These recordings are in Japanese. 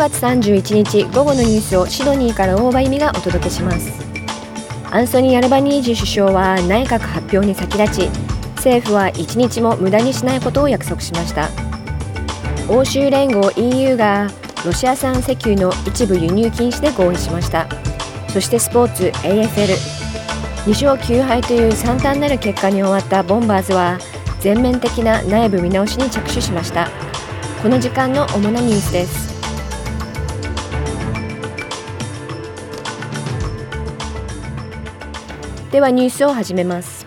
月31日午後のニュースをシドニーから大場由美がお届けします。アンソニー・アルバニージー首相は内閣発表に先立ち政府は一日も無駄にしないことを約束しました。欧州連合 EU がロシア産石油の一部輸入禁止で合意しました。そしてスポーツ AFL2 勝9敗という惨憺なる結果に終わったボンバーズは全面的な内部見直しに着手しました。この時間の主なニュースです。ではニュースを始めます。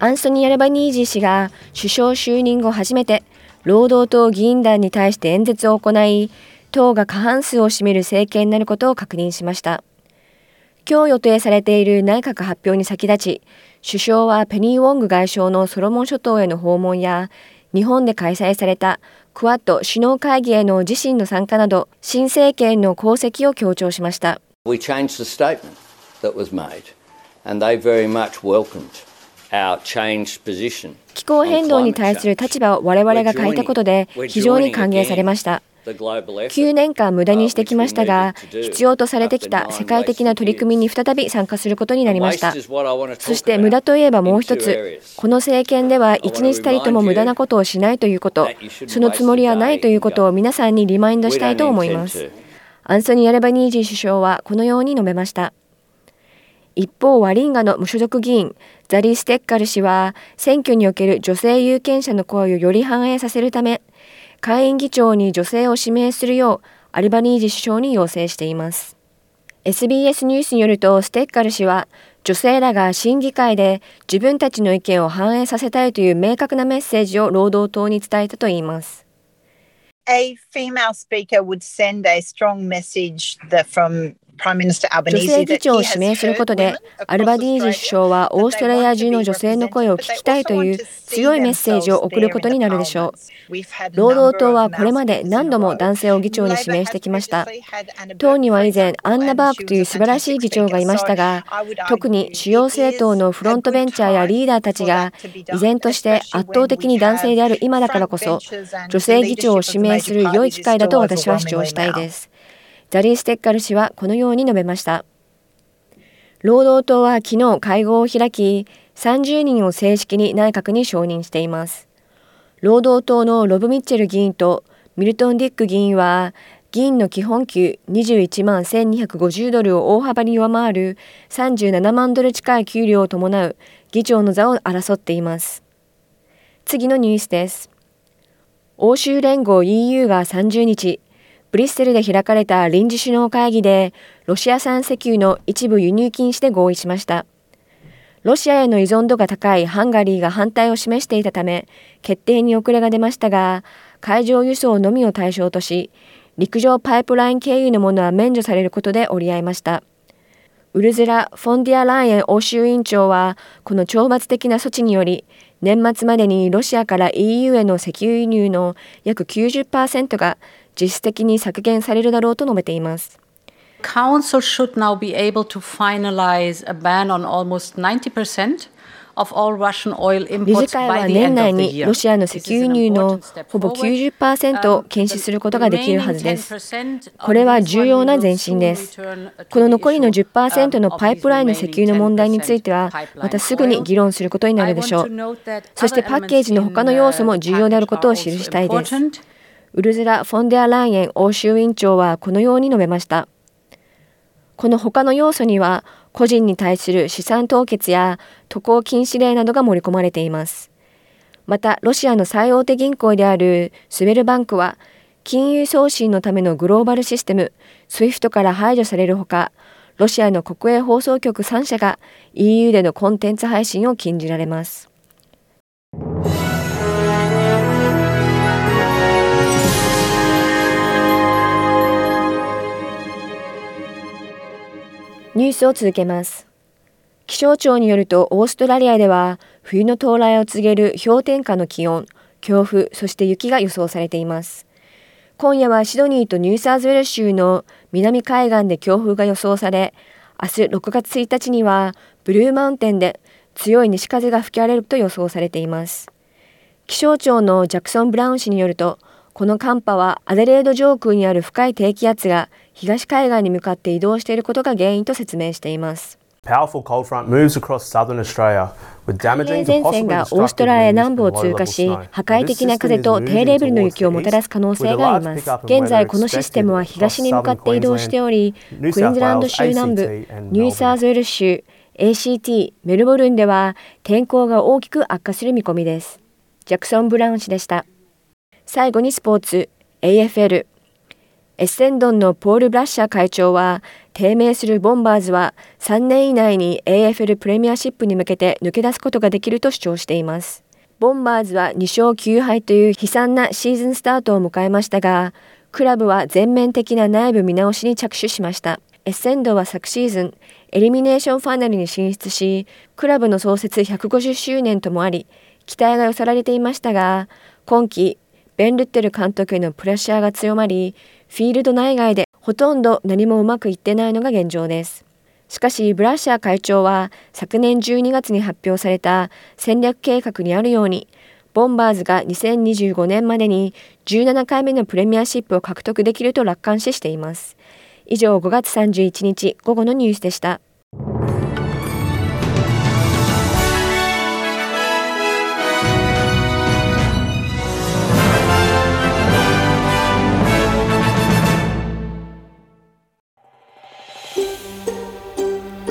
アンソニー・アルバニージー氏が首相就任後初めて労働党議員団に対して演説を行い党が過半数を占める政権になることを確認しました。今日予定されている内閣発表に先立ち首相はペニー・ウォング外相のソロモン諸島への訪問や日本で開催されたクワッド首脳会議への自身の参加など新政権の功績を強調しました。We changed the statement that was made, and they very much welcomed our changed position. 気候変動に対する立場を我々が変えたことで非常に歓迎されました。9年間無駄にしてきましたが、必要とされてきた世界的な取り組みに再び参加することになりました。そして無駄といえばもう一つ、この政権では一日たりとも無駄なことをしないということ、そのつもりはないということを皆さんにリマインドしたいと思います。アンソニー・アルバニージー首相はこのように述べました。一方、ワリンガの無所属議員、ザリー・ステッカル氏は、選挙における女性有権者の声をより反映させるため、下院議長に女性を指名するよう、アルバニージー首相に要請しています。SBS ニュースによると、ステッカル氏は、女性らが審議会で自分たちの意見を反映させたいという明確なメッセージを労働党に伝えたといいます。A female speaker would send a strong message that from 女性議長を指名することで、アルバディージ首相はオーストラリア中の女性の声を聞きたいという強いメッセージを送ることになるでしょう。労働党はこれまで何度も男性を議長に指名してきました。党には以前、アンナ・バークという素晴らしい議長がいましたが、特に主要政党のフロントベンチャーやリーダーたちが、依然として圧倒的に男性である今だからこそ、女性議長を指名する良い機会だと私は主張したいです。ザリー・ステッカル氏はこのように述べました。労働党は昨日会合を開き、30人を正式に内閣に承認しています。労働党のロブ・ミッチェル議員とミルトン・ディック議員は、議員の基本給21万1250ドルを大幅に上回る37万ドル近い給料を伴う議長の座を争っています。次のニュースです。欧州連合 EU が30日、ブリッセルで開かれた臨時首脳会議で、ロシア産石油の一部輸入禁止で合意しました。ロシアへの依存度が高いハンガリーが反対を示していたため、決定に遅れが出ましたが、海上輸送のみを対象とし、陸上パイプライン経由のものは免除されることで折り合いました。ウルズラ・フォンディア・ライエン欧州委員長は、この懲罰的な措置により、年末までにロシアから EU への石油輸入の約90%が実質的に削減されるだろうと述べています。Council should now be able to finalize a ban on almost 90%理事会は年内にロシアの石油輸入のほぼ90%を禁止することができるはずです。これは重要な前進です。この残りの10%のパイプラインの石油の問題については、またすぐに議論することになるでしょう。そしてパッケージの他の要素も重要であることを記したいです。ウルズラ・フォンデアライエン欧州委員長はこのように述べました。この他の要素には、個人に対する資産凍結や渡航禁止令などが盛り込まれています。また、ロシアの最大手銀行であるスベルバンクは、金融送信のためのグローバルシステム、SWIFT から排除されるほか、ロシアの国営放送局3社が EU でのコンテンツ配信を禁じられます。ニュースを続けます。気象庁によるとオーストラリアでは冬の到来を告げる氷点下の気温、強風、そして雪が予想されています。今夜はシドニーとニューサーズウェル州の南海岸で強風が予想され、明日6月1日にはブルーマウンテンで強い西風が吹き荒れると予想されています。気象庁のジャクソン・ブラウン氏によると、この寒波はアデレード上空にある深い低気圧が東海岸に向かって移動していることが原因と説明しています。Powerful cold front moves across southern Australia 前線がオーストラリア南部を通過し、破壊的な風と低レベルの雪をもたらす可能性があります。現在、このシステムは東に向かって移動しており、クイーンズランド州南部、ニューサーズウェル州、ACT、メルボルンでは天候が大きく悪化する見込みです。ジャクソン・ブラウン氏でした。最後にスポーツ、AFL。エッセンドンのポール・ブラッシャー会長は、低迷するボンバーズは3年以内に AFL プレミアシップに向けて抜け出すことができると主張しています。ボンバーズは2勝9敗という悲惨なシーズンスタートを迎えましたが、クラブは全面的な内部見直しに着手しました。エッセンドンは昨シーズン、エリミネーションファイナルに進出し、クラブの創設150周年ともあり、期待が寄せられていましたが、今季、ベン・ルッテル監督へのプレッシャーが強まり、フィールド内外でほとんど何もうまくいってないのが現状です。しかし、ブラッシャー会長は昨年12月に発表された戦略計画にあるように、ボンバーズが2025年までに17回目のプレミアシップを獲得できると楽観視しています。以上5月31日午後のニュースでした。